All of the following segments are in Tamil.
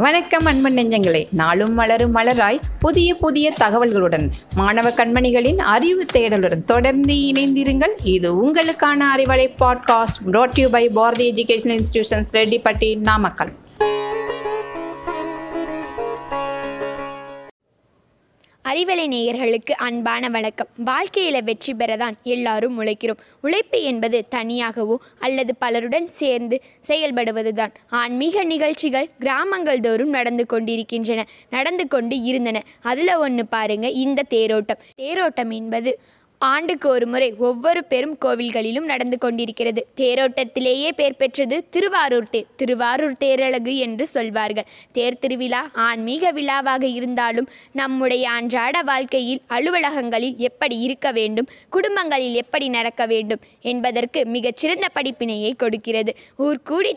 வணக்கம் அன்பன் நெஞ்சங்களே. நாளும் மலரும் மலராய் புதிய புதிய தகவல்களுடன் மாணவ கண்மணிகளின் அறிவு தேடலுடன் தொடர்ந்து இணைந்திருங்கள். இது உங்களுக்கான Arivalai podcast brought you by Bharathi education institutions Rettipatti Namakkal. Arivalai நேயர்களுக்கு அன்பான வணக்கம். வாழ்க்கையில் வெற்றி பெறதான் எல்லாரும் உழைக்கிறோம். உழைப்பு என்பது தனியாகவோ அல்லது பலருடன் சேர்ந்து செயல்படுவதுதான். ஆன்மீக நிகழ்ச்சிகள் கிராமங்கள் தோறும் நடந்து கொண்டிருக்கின்றன நடந்து கொண்டு இருந்தன. அதில் ஒன்று பாருங்க இந்த தேரோட்டம். தேரோட்டம் என்பது ஆண்டுக்கு ஒரு முறை ஒவ்வொரு பெரும் கோவில்களிலும் நடந்து கொண்டிருக்கிறது. தேரோட்டத்திலேயே பெயர் பெற்றது திருவாரூர் தேர் திருவாரூர் தேரழகு என்று சொல்வார்கள். தேர் திருவிழா ஆன்மீக விழாவாக இருந்தாலும் நம்முடைய அன்றாட வாழ்க்கையில் அலுவலகங்களில் எப்படி இருக்க வேண்டும் குடும்பங்களில் எப்படி நடக்க வேண்டும் என்பதற்கு மிகச்சிறந்த படிப்பினையை கொடுக்கிறது. ஊர் கூடி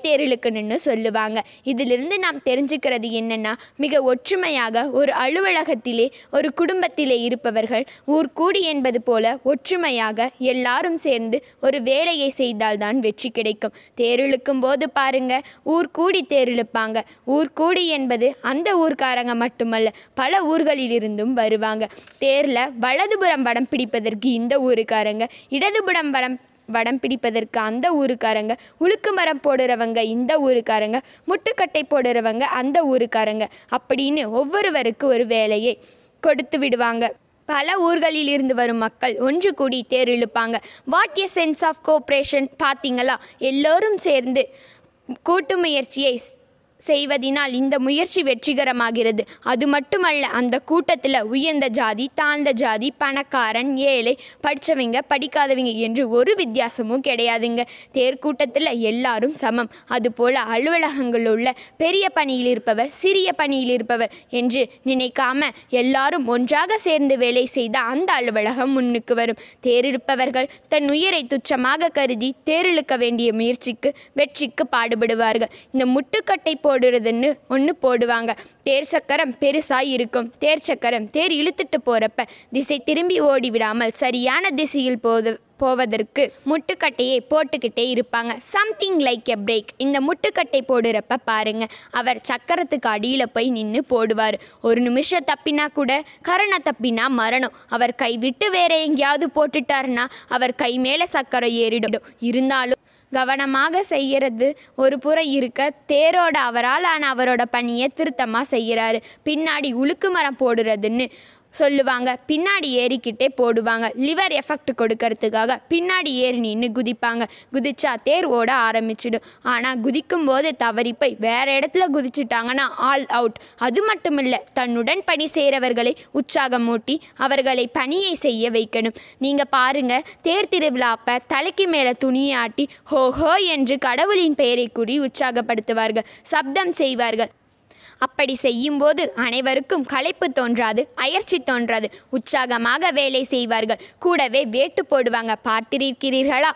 நின்று சொல்லுவாங்க. இதிலிருந்து நாம் தெரிஞ்சுக்கிறது என்னன்னா மிக ஒற்றுமையாக ஒரு அலுவலகத்திலே ஒரு குடும்பத்திலே இருப்பவர்கள் ஊர் கூடி என்பது போல ஒற்றுமையாக எல்லாரும் சேர்ந்து ஒரு வேலையை செய்தால்தான் வெற்றி கிடைக்கும். தேரிழுக்கும் போது பாருங்க ஊர் கூடி தேரிழுப்பாங்க ஊர் கூடி என்பது அந்த ஊர்க்காரங்க மட்டுமல்ல பல ஊர்களிலிருந்தும் வருவாங்க. தேரில் வலதுபுறம் படம் பிடிப்பதற்கு இந்த ஊருக்காரங்க இடதுபுறம் வடம் வடம் பிடிப்பதற்கு அந்த ஊருக்காரங்க உளுக்கு மரம் போடுறவங்க இந்த ஊருக்காரங்க முட்டுக்கட்டை போடுறவங்க அந்த ஊருக்காரங்க. அப்படின்னு ஒவ்வொருவருக்கு ஒரு வேலையை கொடுத்து விடுவாங்க. பல ஊர்களில் இருந்து வரும் மக்கள் ஒன்று கூடி தேர் இழுப்பாங்க what a sense of cooperation பார்த்தீங்களா எல்லோரும் சேர்ந்து கூட்டு முயற்சியை செய்வதினால் இந்த முயற்சி வெற்றிகரமாகிறது. அது மட்டுமல்ல அந்த கூட்டத்தில் உயர்ந்த ஜாதி தாழ்ந்த ஜாதி பணக்காரன் ஏழை படித்தவங்க படிக்காதவங்க என்று ஒரு வித்தியாசமும் கிடையாதுங்க. தேர்க்கூட்டத்தில் எல்லாரும் சமம். அதுபோல் அலுவலகங்களில் உள்ள பெரிய பணியில் இருப்பவர் சிறிய பணியில் இருப்பவர் என்று நினைக்காம எல்லாரும் ஒன்றாக சேர்ந்து வேலை செய்த அந்த அலுவலகம் முன்னுக்கு வரும். தேரிருப்பவர்கள் தன் உயிரை துச்சமாக கருதி தேரிழுக்க வேண்டிய முயற்சிக்கு வெற்றிக்கு பாடுபடுவார்கள். இந்த முட்டுக்கட்டை போடுறதுன்னு ஒன்று போடுவாங்க. தேர் சக்கரம் பெருசாக இருக்கும். தேர் சக்கரம் தேர் இழுத்துட்டு போகிறப்ப திசை திரும்பி ஓடி விடாமல் சரியான திசையில் போது போவதற்கு முட்டுக்கட்டையை போட்டுக்கிட்டே இருப்பாங்க. சம்திங் லைக் எ பிரேக் இந்த முட்டுக்கட்டை போடுறப்ப பாருங்க அவர் சக்கரத்துக்கு அடியில் போய் நின்று போடுவார். ஒரு நிமிஷம் தப்பினா கூட கரணை தப்பினா மரணம். அவர் கை விட்டு வேற எங்கேயாவது போட்டுட்டாருன்னா அவர் கை மேலே சக்கரம் ஏறிடும். இருந்தாலும் கவனமாக செய்கிறது. ஒரு புறம் இருக்க தேரோட அவரால் ஆன அவரோட பணியை திருத்தமாக செய்கிறாரு. பின்னாடி உளுக்கு மரம் போடுறதுன்னு சொல்லுவாங்க. பின்னாடி ஏறிக்கிட்டே போடுவாங்க. லிவர் எஃபெக்ட் கொடுக்கறதுக்காக பின்னாடி ஏறி நின்று குதிப்பாங்க. குதிச்சா தேர் ஓட ஆரம்பிச்சிடும். ஆனால் குதிக்கும் போது தவறி போய் வேற இடத்துல குதிச்சிட்டாங்கன்னா ஆல் அவுட். அது மட்டும் இல்லை தன்னுடன் பணி செய்கிறவர்களை உற்சாகமூட்டி அவர்களை பணியை செய்ய வைக்கணும். நீங்கள் பாருங்க தேர் திருவிழாப்ப தலைக்கு மேலே துணியை ஆட்டி ஹோ ஹோ என்று கடவுளின் பெயரை கூறி உற்சாகப்படுத்துவார்கள். சப்தம் செய்வார்கள். அப்படி செய்யும்போது அனைவருக்கும் களைப்பு தோன்றாது அயற்சி தோன்றாது. உற்சாகமாக வேலை செய்வார்கள். கூடவே வேட்டு போடுவாங்க. பார்த்திருக்கிறீர்களா?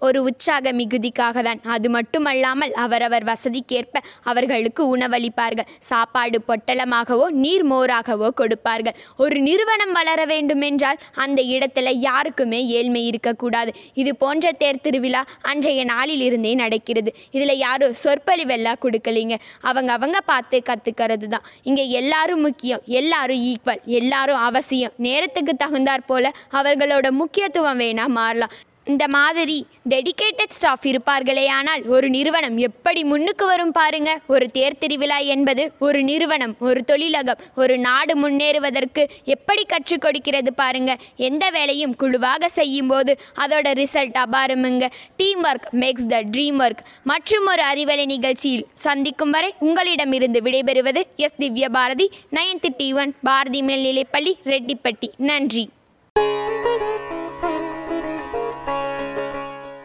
ஒரு உற்சாக மிகுதிக்காக தான். அது மட்டுமல்லாமல் அவரவர் வசதிக்கேற்ப அவர்களுக்கு உணவளிப்பார்கள். சாப்பாடு பொட்டலமாகவோ நீர் மோராகவோ கொடுப்பார்கள். ஒரு நிறுவனம் வளர வேண்டுமென்றால் அந்த இடத்துல யாருக்குமே ஏழ்மை இருக்கக்கூடாது. இது போன்ற தேர் திருவிழா அன்றைய நாளிலிருந்தே நடக்கிறது. இதில் யாரும் சொற்பொழிவெல்லாம் கொடுக்கலைங்க. அவங்க அவங்க பார்த்து கற்றுக்கிறது தான். இங்கே எல்லாரும் முக்கியம். எல்லாரும் ஈக்குவல் எல்லாரும் அவசியம். நேரத்துக்கு தகுந்தாற் போல அவர்களோட முக்கியத்துவம் வேணால் மாறலாம். இந்த மாதிரி டெடிகேட்டட் ஸ்டாஃப் இருப்பார்களே ஆனால் ஒரு நிறுவனம் எப்படி முன்னுக்கு வரும் பாருங்க. ஒரு தேர் திருவிழா என்பது ஒரு நிறுவனம் ஒரு தொழிலகம் ஒரு நாடு முன்னேறுவதற்கு எப்படி கற்றுக் கொடுக்கிறது பாருங்க. எந்த வேலையும் குழுவாக செய்யும் போது அதோட result அபாரமுங்க team work makes the dream work மற்றும் ஒரு அறிவலை நிகழ்ச்சியில் சந்திக்கும் வரை உங்களிடமிருந்து விடைபெறுவது S. Divya Bharathi ninth D one Bharathi மேல்நிலைப்பள்ளி ரெட்டிப்பட்டி. நன்றி.